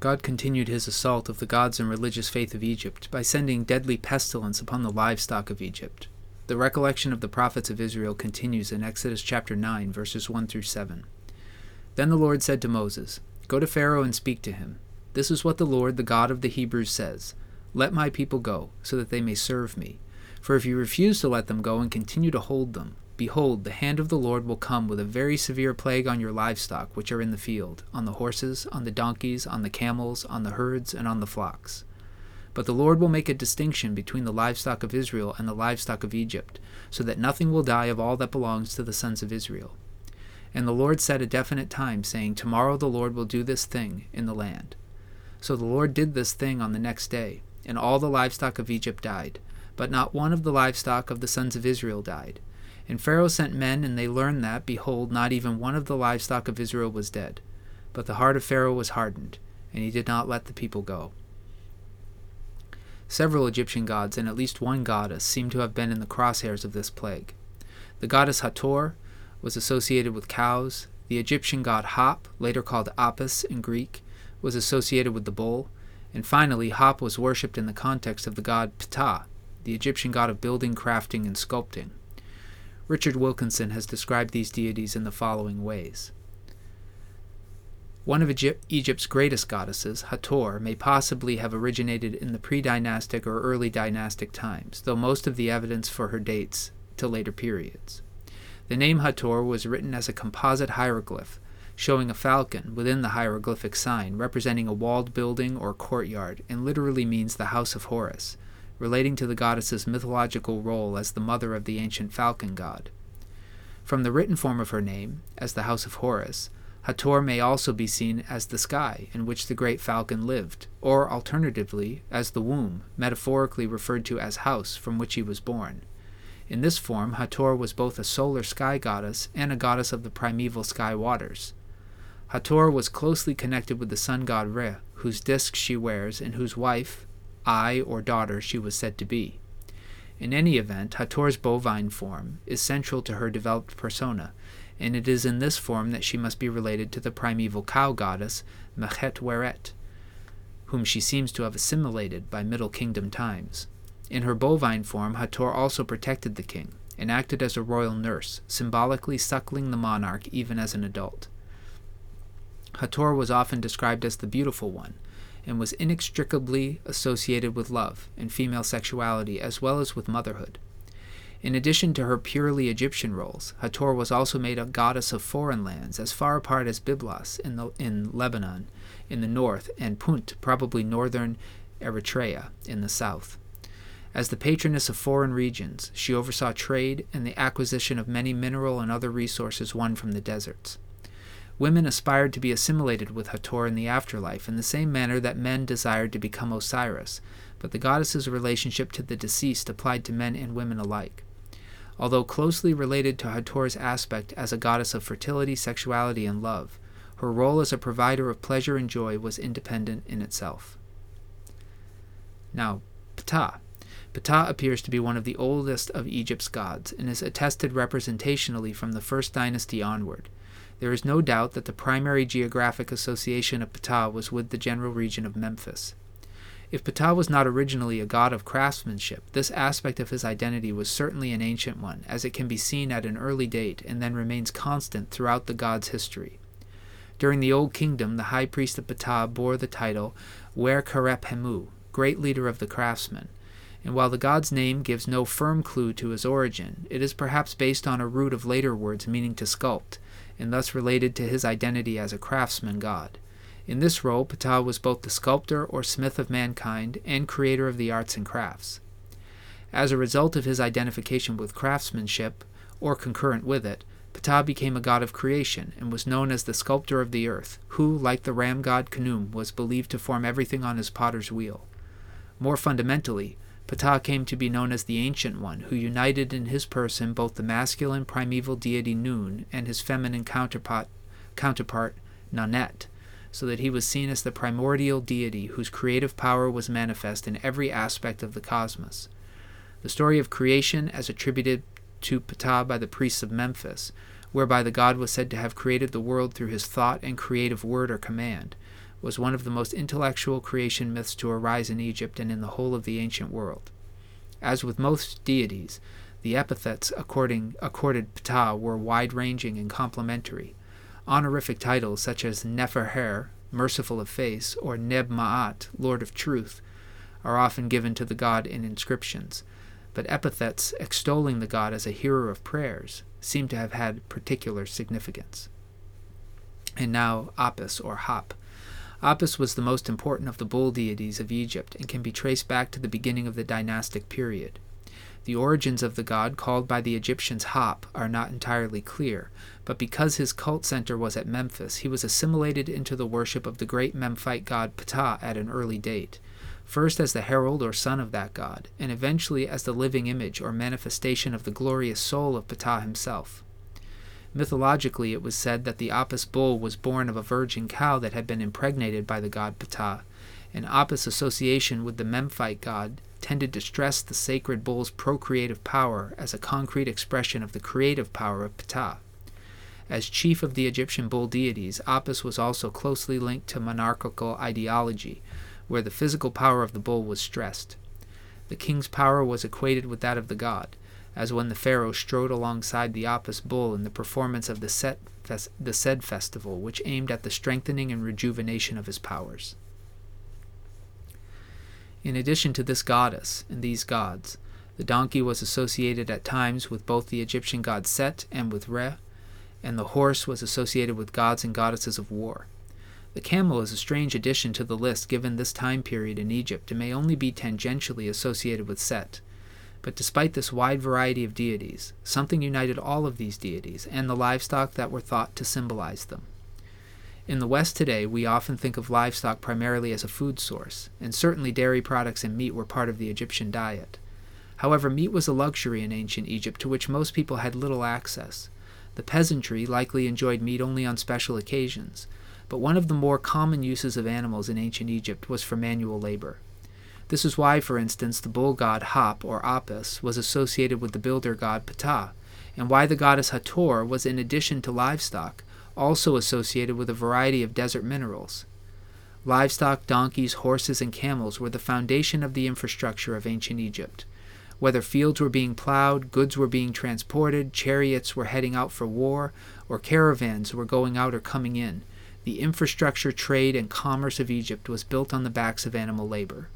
God continued his assault of the gods and religious faith of Egypt by sending deadly pestilence upon the livestock of Egypt. The recollection of the prophets of Israel continues in Exodus chapter 9, verses 1 through 7. Then the Lord said to Moses, Go to Pharaoh and speak to him. This is what the Lord, the God of the Hebrews, says Let my people go, so that they may serve me. For if you refuse to let them go and continue to hold them, behold, the hand of the Lord will come with a very severe plague on your livestock which are in the field, on the horses, on the donkeys, on the camels, on the herds, and on the flocks. But the Lord will make a distinction between the livestock of Israel and the livestock of Egypt, so that nothing will die of all that belongs to the sons of Israel. And the Lord set a definite time, saying, Tomorrow the Lord will do this thing in the land. So the Lord did this thing on the next day, and all the livestock of Egypt died, but not one of the livestock of the sons of Israel died. And Pharaoh sent men, and they learned that, behold, not even one of the livestock of Israel was dead. But the heart of Pharaoh was hardened, and he did not let the people go. Several Egyptian gods and at least one goddess seem to have been in the crosshairs of this plague. The goddess Hathor was associated with cows. The Egyptian god Hop, later called Apis in Greek, was associated with the bull. And finally, Hop was worshipped in the context of the god Ptah, the Egyptian god of building, crafting, and sculpting. Richard Wilkinson has described these deities in the following ways. One of Egypt's greatest goddesses, Hathor, may possibly have originated in the pre dynastic or early dynastic times, though most of the evidence for her dates to later periods. The name Hathor was written as a composite hieroglyph, showing a falcon within the hieroglyphic sign, representing a walled building or courtyard, and literally means the house of Horus, relating to the goddess's mythological role as the mother of the ancient falcon god. From the written form of her name, as the house of Horus, Hathor may also be seen as the sky in which the great falcon lived, or alternatively as the womb, metaphorically referred to as house from which he was born. In this form, Hathor was both a solar sky goddess and a goddess of the primeval sky waters. Hathor was closely connected with the sun god Re, whose disk she wears and whose wife, eye, or daughter she was said to be. In any event, Hathor's bovine form is central to her developed persona, and it is in this form that she must be related to the primeval cow goddess Mekhet Weret, whom she seems to have assimilated by Middle Kingdom times. In her bovine form, Hathor also protected the king and acted as a royal nurse, symbolically suckling the monarch even as an adult. Hathor was often described as the beautiful one, and was inextricably associated with love and female sexuality as well as with motherhood. In addition to her purely Egyptian roles, Hathor was also made a goddess of foreign lands as far apart as Byblos in, the, in Lebanon in the north and Punt, probably northern Eritrea, in the south. As the patroness of foreign regions, she oversaw trade and the acquisition of many mineral and other resources won from the deserts. Women aspired to be assimilated with Hathor in the afterlife in the same manner that men desired to become Osiris, but the goddess's relationship to the deceased applied to men and women alike. Although closely related to Hathor's aspect as a goddess of fertility, sexuality, and love, her role as a provider of pleasure and joy was independent in itself. Now, Ptah. Ptah appears to be one of the oldest of Egypt's gods and is attested representationally from the first dynasty onward. There is no doubt that the primary geographic association of Ptah was with the general region of Memphis. If Ptah was not originally a god of craftsmanship, this aspect of his identity was certainly an ancient one, as it can be seen at an early date and then remains constant throughout the god's history. During the Old Kingdom, the high priest of Ptah bore the title Wer Hemu, great leader of the craftsmen, and while the god's name gives no firm clue to his origin, it is perhaps based on a root of later words meaning to sculpt, and thus related to his identity as a craftsman god. In this role, Ptah was both the sculptor or smith of mankind and creator of the arts and crafts. As a result of his identification with craftsmanship, or concurrent with it, Ptah became a god of creation and was known as the sculptor of the earth, who, like the ram god Khnum, was believed to form everything on his potter's wheel. More fundamentally, Ptah came to be known as the Ancient One, who united in his person both the masculine primeval deity Nun and his feminine counterpart, counterpart Naunet, so that he was seen as the primordial deity whose creative power was manifest in every aspect of the cosmos. The story of creation, as attributed to Ptah by the priests of Memphis, whereby the god was said to have created the world through his thought and creative word or command, was one of the most intellectual creation myths to arise in Egypt and in the whole of the ancient world. As with most deities, the epithets according, accorded Ptah were wide ranging and complementary. Honorific titles such as Neferher, merciful of face, or Neb Ma'at, Lord of Truth, are often given to the god in inscriptions, but epithets extolling the god as a hearer of prayers seem to have had particular significance. And now Apis, or Hap. Apis was the most important of the bull deities of Egypt and can be traced back to the beginning of the dynastic period. The origins of the god called by the Egyptians Hop are not entirely clear, but because his cult center was at Memphis, he was assimilated into the worship of the great Memphite god Ptah at an early date, first as the herald or son of that god, and eventually as the living image or manifestation of the glorious soul of Ptah himself. Mythologically, it was said that the Apis bull was born of a virgin cow that had been impregnated by the god Ptah, and Apis association with the Memphite god tended to stress the sacred bull's procreative power as a concrete expression of the creative power of Ptah. As chief of the Egyptian bull deities, Apis was also closely linked to monarchical ideology, where the physical power of the bull was stressed. The king's power was equated with that of the god, as when the pharaoh strode alongside the Apis bull in the performance of the, Set the Sed festival, which aimed at the strengthening and rejuvenation of his powers. In addition to this goddess and these gods, the donkey was associated at times with both the Egyptian god Set and with Re, and the horse was associated with gods and goddesses of war. The camel is a strange addition to the list given this time period in Egypt and may only be tangentially associated with Set. But despite this wide variety of deities, something united all of these deities and the livestock that were thought to symbolize them. In the West today, we often think of livestock primarily as a food source, and certainly dairy products and meat were part of the Egyptian diet. However, meat was a luxury in ancient Egypt to which most people had little access. The peasantry likely enjoyed meat only on special occasions, but one of the more common uses of animals in ancient Egypt was for manual labor. This is why, for instance, the bull god Hop or Apis was associated with the builder god Ptah, and why the goddess Hathor was, in addition to livestock, also associated with a variety of desert minerals. Livestock, donkeys, horses, and camels were the foundation of the infrastructure of ancient Egypt. Whether fields were being plowed, goods were being transported, chariots were heading out for war, or caravans were going out or coming in, the infrastructure, trade, and commerce of Egypt was built on the backs of animal labor.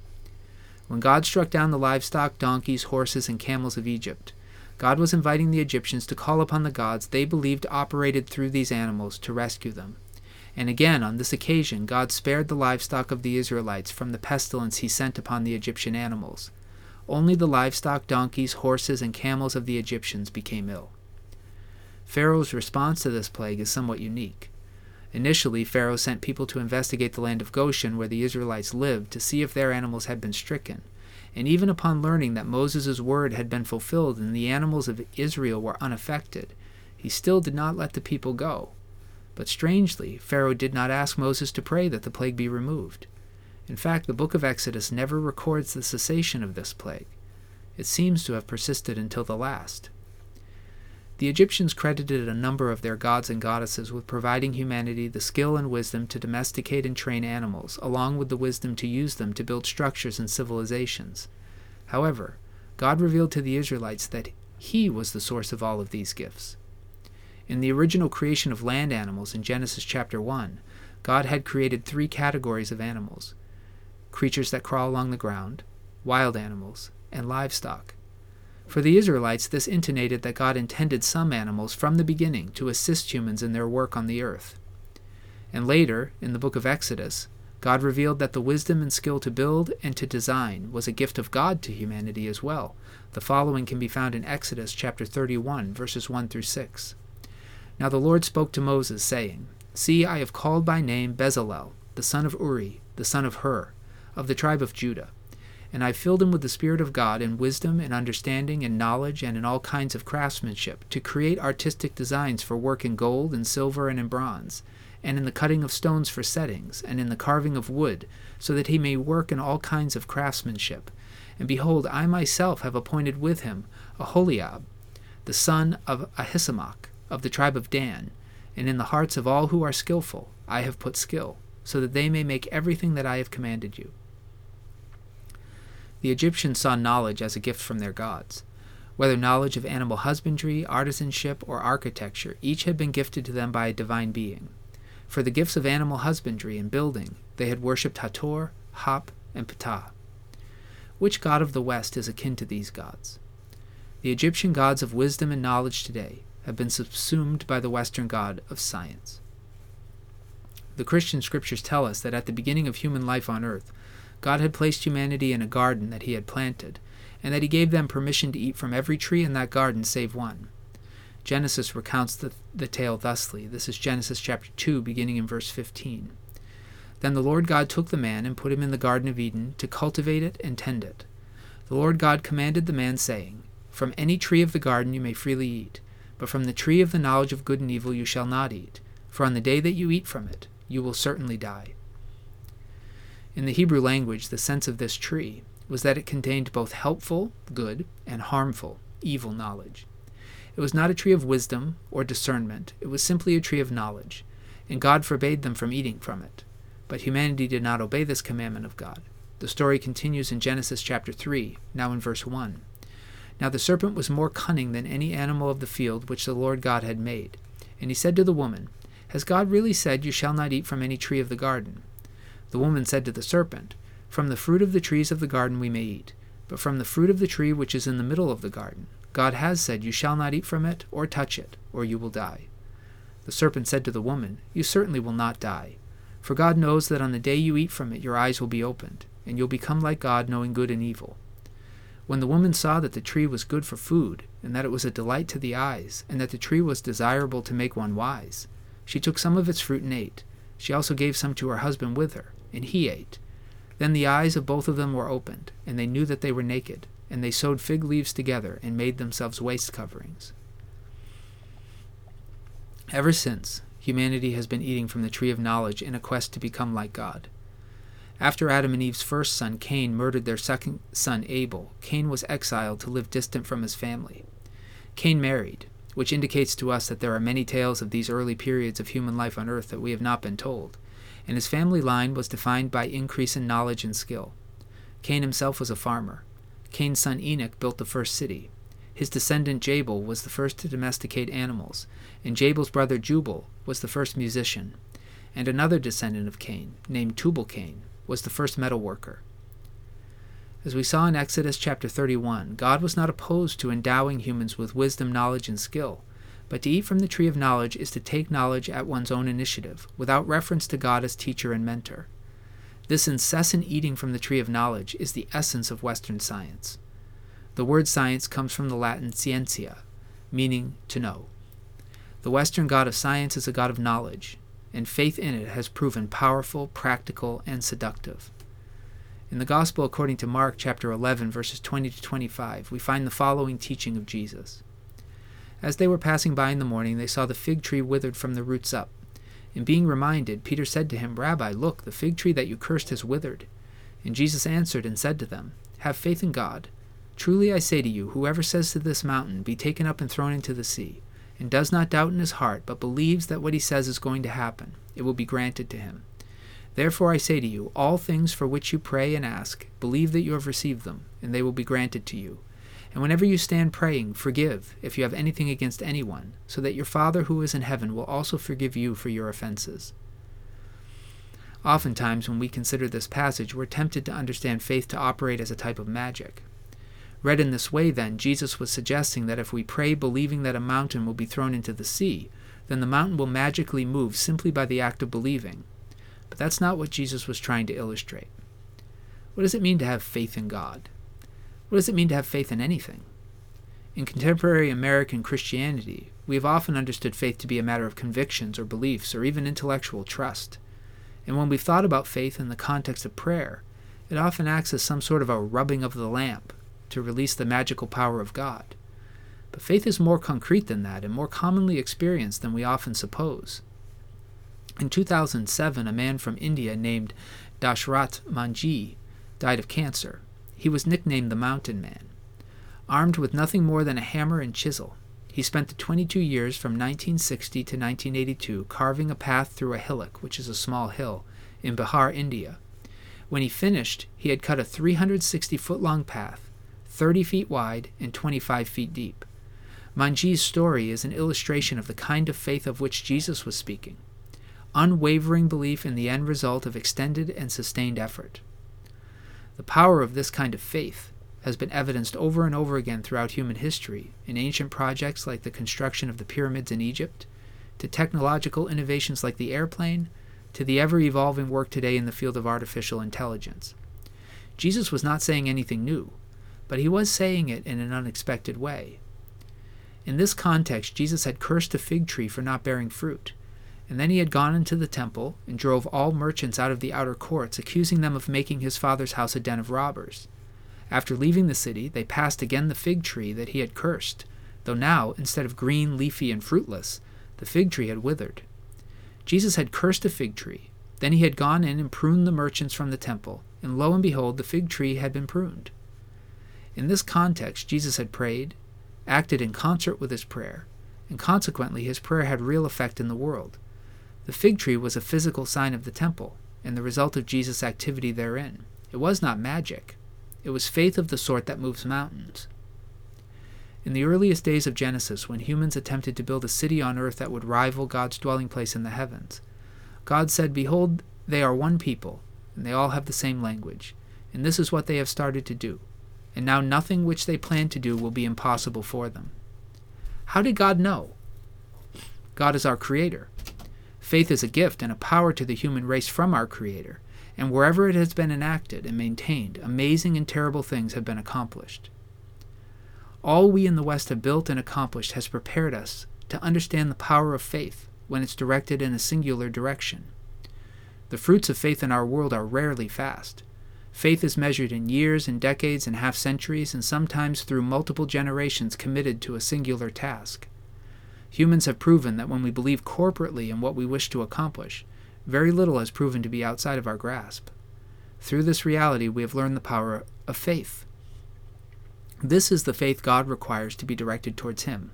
When God struck down the livestock, donkeys, horses, and camels of Egypt, God was inviting the Egyptians to call upon the gods they believed operated through these animals to rescue them. And again, on this occasion, God spared the livestock of the Israelites from the pestilence he sent upon the Egyptian animals. Only the livestock, donkeys, horses, and camels of the Egyptians became ill. Pharaoh's response to this plague is somewhat unique. Initially, Pharaoh sent people to investigate the land of Goshen where the Israelites lived to see if their animals had been stricken and even upon learning that Moses' word had been fulfilled and the animals of Israel were unaffected, he still did not let the people go. But strangely, Pharaoh did not ask Moses to pray that the plague be removed. In fact, the book of Exodus never records the cessation of this plague. It seems to have persisted until the last. The Egyptians credited a number of their gods and goddesses with providing humanity the skill and wisdom to domesticate and train animals, along with the wisdom to use them to build structures and civilizations. However, God revealed to the Israelites that He was the source of all of these gifts. In the original creation of land animals in Genesis chapter 1, God had created three categories of animals creatures that crawl along the ground, wild animals, and livestock. For the Israelites, this intimated that God intended some animals from the beginning to assist humans in their work on the earth. And later, in the book of Exodus, God revealed that the wisdom and skill to build and to design was a gift of God to humanity as well. The following can be found in Exodus chapter 31, verses 1 through 6. Now the Lord spoke to Moses, saying, See, I have called by name Bezalel, the son of Uri, the son of Hur, of the tribe of Judah and I filled him with the Spirit of God in wisdom and understanding and knowledge and in all kinds of craftsmanship, to create artistic designs for work in gold and silver and in bronze, and in the cutting of stones for settings, and in the carving of wood, so that he may work in all kinds of craftsmanship. And behold, I myself have appointed with him Aholiab, the son of Ahisamach, of the tribe of Dan, and in the hearts of all who are skilful I have put skill. so that they may make everything that I have commanded you. The Egyptians saw knowledge as a gift from their gods. Whether knowledge of animal husbandry, artisanship, or architecture, each had been gifted to them by a divine being. For the gifts of animal husbandry and building, they had worshipped Hathor, Hap, and Ptah. Which god of the West is akin to these gods? The Egyptian gods of wisdom and knowledge today have been subsumed by the Western god of science. The Christian scriptures tell us that at the beginning of human life on earth, God had placed humanity in a garden that he had planted, and that he gave them permission to eat from every tree in that garden save one. Genesis recounts the, the tale thusly. This is Genesis chapter 2, beginning in verse 15. Then the Lord God took the man and put him in the Garden of Eden to cultivate it and tend it. The Lord God commanded the man, saying, From any tree of the garden you may freely eat, but from the tree of the knowledge of good and evil you shall not eat, for on the day that you eat from it, you will certainly die. In the Hebrew language, the sense of this tree was that it contained both helpful, good, and harmful, evil knowledge. It was not a tree of wisdom or discernment, it was simply a tree of knowledge, and God forbade them from eating from it. But humanity did not obey this commandment of God. The story continues in Genesis chapter 3, now in verse 1. Now the serpent was more cunning than any animal of the field which the Lord God had made. And he said to the woman, Has God really said, You shall not eat from any tree of the garden? The woman said to the serpent, from the fruit of the trees of the garden we may eat, but from the fruit of the tree which is in the middle of the garden, God has said, You shall not eat from it, or touch it, or you will die. The serpent said to the woman, You certainly will not die. For God knows that on the day you eat from it, your eyes will be opened, and you'll become like God, knowing good and evil. When the woman saw that the tree was good for food, and that it was a delight to the eyes, and that the tree was desirable to make one wise, she took some of its fruit and ate. She also gave some to her husband with her, and he ate. Then the eyes of both of them were opened, and they knew that they were naked, and they sewed fig leaves together and made themselves waist coverings. Ever since, humanity has been eating from the tree of knowledge in a quest to become like God. After Adam and Eve's first son, Cain, murdered their second son, Abel, Cain was exiled to live distant from his family. Cain married, which indicates to us that there are many tales of these early periods of human life on earth that we have not been told and his family line was defined by increase in knowledge and skill. Cain himself was a farmer. Cain's son Enoch built the first city. His descendant Jabal was the first to domesticate animals, and Jabal's brother Jubal was the first musician. And another descendant of Cain, named Tubal Cain, was the first metal worker. As we saw in Exodus chapter 31, God was not opposed to endowing humans with wisdom, knowledge, and skill. But to eat from the tree of knowledge is to take knowledge at one's own initiative, without reference to God as teacher and mentor. This incessant eating from the tree of knowledge is the essence of Western science. The word science comes from the Latin scientia, meaning to know. The Western God of science is a God of knowledge, and faith in it has proven powerful, practical, and seductive. In the Gospel according to Mark chapter 11 verses 20 to 25, we find the following teaching of Jesus. As they were passing by in the morning, they saw the fig tree withered from the roots up. And being reminded, Peter said to him, Rabbi, look, the fig tree that you cursed has withered. And Jesus answered and said to them, Have faith in God. Truly I say to you, whoever says to this mountain, Be taken up and thrown into the sea, and does not doubt in his heart, but believes that what he says is going to happen, it will be granted to him. Therefore I say to you, all things for which you pray and ask, believe that you have received them, and they will be granted to you. And whenever you stand praying, forgive if you have anything against anyone, so that your Father who is in heaven will also forgive you for your offenses. Oftentimes, when we consider this passage, we're tempted to understand faith to operate as a type of magic. Read in this way, then, Jesus was suggesting that if we pray believing that a mountain will be thrown into the sea, then the mountain will magically move simply by the act of believing. But that's not what Jesus was trying to illustrate. What does it mean to have faith in God? What does it mean to have faith in anything? In contemporary American Christianity, we have often understood faith to be a matter of convictions or beliefs or even intellectual trust. And when we've thought about faith in the context of prayer, it often acts as some sort of a rubbing of the lamp to release the magical power of God. But faith is more concrete than that and more commonly experienced than we often suppose. In 2007, a man from India named Dashrath Manjhi died of cancer. He was nicknamed the Mountain Man. Armed with nothing more than a hammer and chisel, he spent the 22 years from 1960 to 1982 carving a path through a hillock, which is a small hill, in Bihar, India. When he finished, he had cut a 360 foot long path, 30 feet wide and 25 feet deep. Manjhi's story is an illustration of the kind of faith of which Jesus was speaking unwavering belief in the end result of extended and sustained effort. The power of this kind of faith has been evidenced over and over again throughout human history in ancient projects like the construction of the pyramids in Egypt, to technological innovations like the airplane, to the ever evolving work today in the field of artificial intelligence. Jesus was not saying anything new, but he was saying it in an unexpected way. In this context, Jesus had cursed a fig tree for not bearing fruit, and then he had gone into the temple and drove all merchants out of the outer courts, accusing them of making his father's house a den of robbers. After leaving the city, they passed again the fig tree that he had cursed, though now, instead of green, leafy, and fruitless, the fig tree had withered. Jesus had cursed a fig tree. Then he had gone in and pruned the merchants from the temple, and lo and behold, the fig tree had been pruned. In this context, Jesus had prayed, acted in concert with his prayer, and consequently his prayer had real effect in the world. The fig tree was a physical sign of the temple, and the result of Jesus' activity therein. It was not magic. It was faith of the sort that moves mountains. In the earliest days of Genesis, when humans attempted to build a city on earth that would rival God's dwelling place in the heavens, God said, Behold, they are one people, and they all have the same language, and this is what they have started to do. And now nothing which they plan to do will be impossible for them. How did God know? God is our Creator. Faith is a gift and a power to the human race from our Creator, and wherever it has been enacted and maintained, amazing and terrible things have been accomplished. All we in the West have built and accomplished has prepared us to understand the power of faith when it's directed in a singular direction. The fruits of faith in our world are rarely fast. Faith is measured in years and decades and half centuries, and sometimes through multiple generations committed to a singular task. Humans have proven that when we believe corporately in what we wish to accomplish, very little has proven to be outside of our grasp. Through this reality, we have learned the power of faith. This is the faith God requires to be directed towards Him.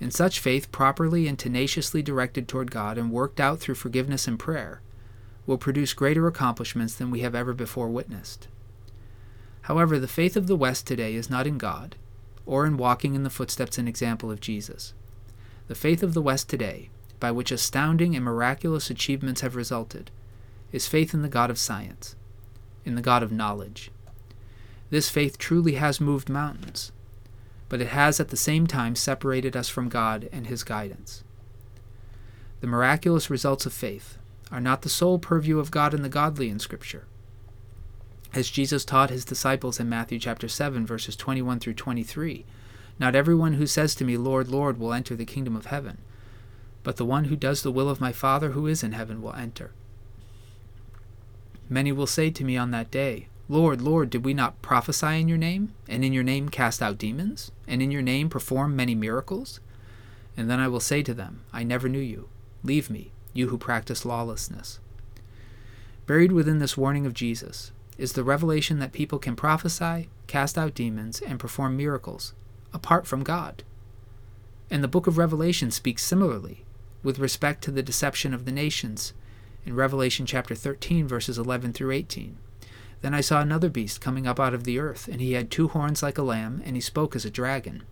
In such faith, properly and tenaciously directed toward God and worked out through forgiveness and prayer, will produce greater accomplishments than we have ever before witnessed. However, the faith of the West today is not in God, or in walking in the footsteps and example of Jesus. The faith of the West today, by which astounding and miraculous achievements have resulted, is faith in the God of science, in the God of knowledge. This faith truly has moved mountains, but it has at the same time separated us from God and His guidance. The miraculous results of faith are not the sole purview of God and the godly in Scripture. As Jesus taught his disciples in Matthew chapter 7 verses 21 through 23, not everyone who says to me, Lord, Lord, will enter the kingdom of heaven, but the one who does the will of my Father who is in heaven will enter. Many will say to me on that day, Lord, Lord, did we not prophesy in your name, and in your name cast out demons, and in your name perform many miracles? And then I will say to them, I never knew you. Leave me, you who practice lawlessness. Buried within this warning of Jesus is the revelation that people can prophesy, cast out demons, and perform miracles, apart from God. And the book of Revelation speaks similarly with respect to the deception of the nations in Revelation chapter 13, verses 11 through 18. Then I saw another beast coming up out of the earth, and he had two horns like a lamb, and he spoke as a dragon.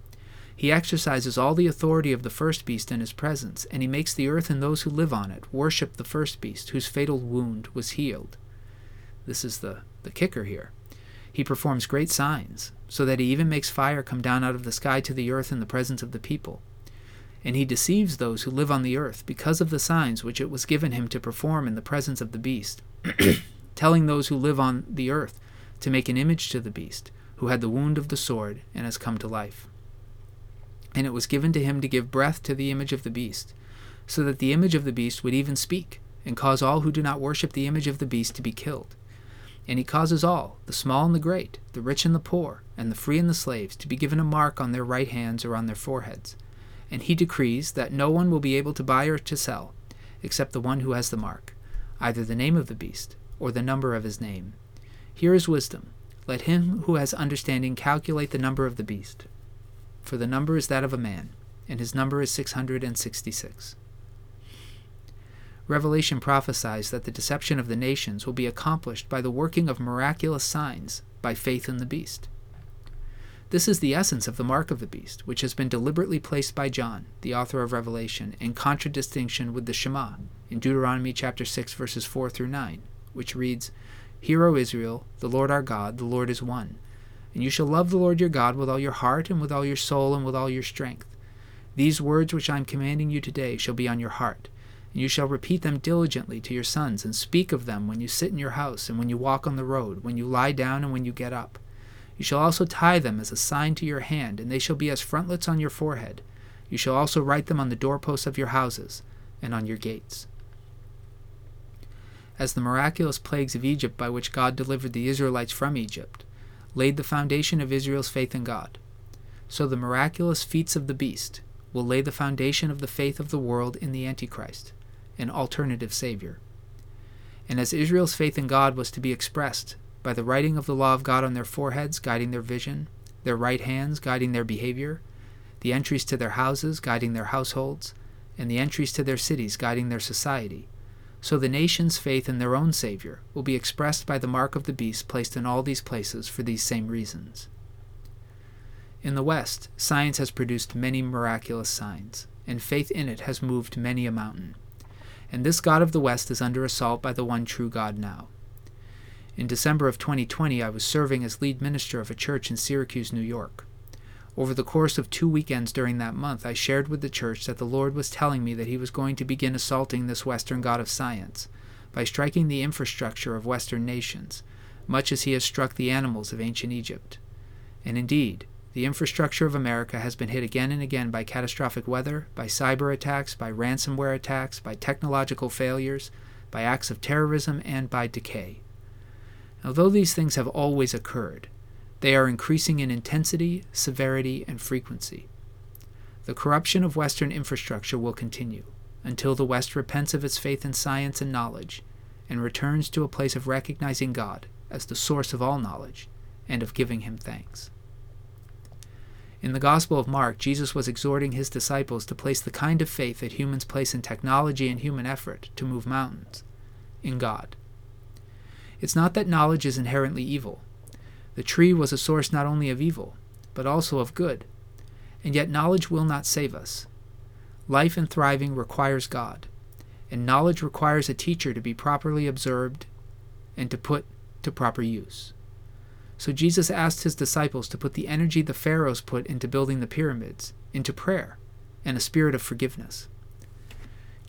He exercises all the authority of the first beast in his presence, and he makes the earth and those who live on it worship the first beast, whose fatal wound was healed. This is the, the kicker here. He performs great signs, so that he even makes fire come down out of the sky to the earth in the presence of the people. And he deceives those who live on the earth because of the signs which it was given him to perform in the presence of the beast, telling those who live on the earth to make an image to the beast, who had the wound of the sword and has come to life. And it was given to him to give breath to the image of the beast, so that the image of the beast would even speak, and cause all who do not worship the image of the beast to be killed. And he causes all, the small and the great, the rich and the poor, and the free and the slaves, to be given a mark on their right hands or on their foreheads. And he decrees that no one will be able to buy or to sell, except the one who has the mark, either the name of the beast, or the number of his name. Here is wisdom. Let him who has understanding calculate the number of the beast. For the number is that of a man, and his number is six hundred and sixty six. Revelation prophesies that the deception of the nations will be accomplished by the working of miraculous signs by faith in the beast. This is the essence of the mark of the beast, which has been deliberately placed by John, the author of Revelation, in contradistinction with the Shema in Deuteronomy chapter 6 verses 4 through 9, which reads, Hear, O Israel, the Lord our God, the Lord is one. And you shall love the Lord your God with all your heart and with all your soul and with all your strength. These words which I am commanding you today shall be on your heart and you shall repeat them diligently to your sons, and speak of them when you sit in your house, and when you walk on the road, when you lie down, and when you get up. You shall also tie them as a sign to your hand, and they shall be as frontlets on your forehead. You shall also write them on the doorposts of your houses, and on your gates. As the miraculous plagues of Egypt by which God delivered the Israelites from Egypt laid the foundation of Israel's faith in God, so the miraculous feats of the beast will lay the foundation of the faith of the world in the Antichrist an alternative Savior. And as Israel's faith in God was to be expressed by the writing of the law of God on their foreheads, guiding their vision, their right hands guiding their behavior, the entries to their houses guiding their households, and the entries to their cities guiding their society, so the nation's faith in their own Savior will be expressed by the mark of the beast placed in all these places for these same reasons. In the West, science has produced many miraculous signs, and faith in it has moved many a mountain and this God of the West is under assault by the one true God now. In December of 2020, I was serving as lead minister of a church in Syracuse, New York. Over the course of two weekends during that month, I shared with the church that the Lord was telling me that He was going to begin assaulting this Western God of science by striking the infrastructure of Western nations, much as He has struck the animals of ancient Egypt. And indeed, the infrastructure of America has been hit again and again by catastrophic weather, by cyber attacks, by ransomware attacks, by technological failures, by acts of terrorism, and by decay. Although these things have always occurred, they are increasing in intensity, severity, and frequency. The corruption of Western infrastructure will continue until the West repents of its faith in science and knowledge and returns to a place of recognizing God as the source of all knowledge and of giving Him thanks. In the Gospel of Mark, Jesus was exhorting his disciples to place the kind of faith that humans place in technology and human effort to move mountains in God. It's not that knowledge is inherently evil. The tree was a source not only of evil, but also of good. And yet, knowledge will not save us. Life and thriving requires God, and knowledge requires a teacher to be properly observed and to put to proper use. So Jesus asked his disciples to put the energy the pharaohs put into building the pyramids into prayer and a spirit of forgiveness.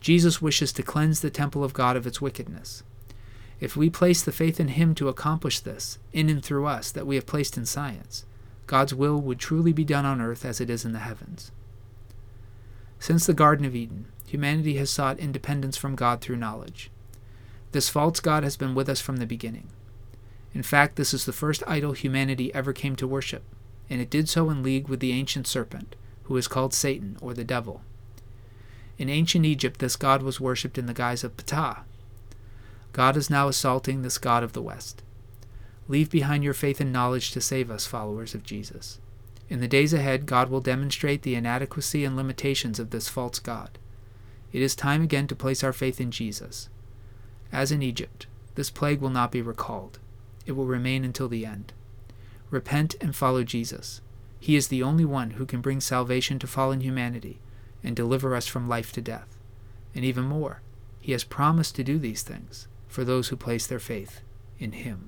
Jesus wishes to cleanse the temple of God of its wickedness. If we place the faith in him to accomplish this, in and through us, that we have placed in science, God's will would truly be done on earth as it is in the heavens. Since the Garden of Eden, humanity has sought independence from God through knowledge. This false God has been with us from the beginning. In fact, this is the first idol humanity ever came to worship, and it did so in league with the ancient serpent, who is called Satan or the devil. In ancient Egypt, this god was worshipped in the guise of Ptah. God is now assaulting this God of the West. Leave behind your faith and knowledge to save us, followers of Jesus. In the days ahead, God will demonstrate the inadequacy and limitations of this false God. It is time again to place our faith in Jesus. As in Egypt, this plague will not be recalled it will remain until the end. Repent and follow Jesus. He is the only one who can bring salvation to fallen humanity and deliver us from life to death. And even more, he has promised to do these things for those who place their faith in him.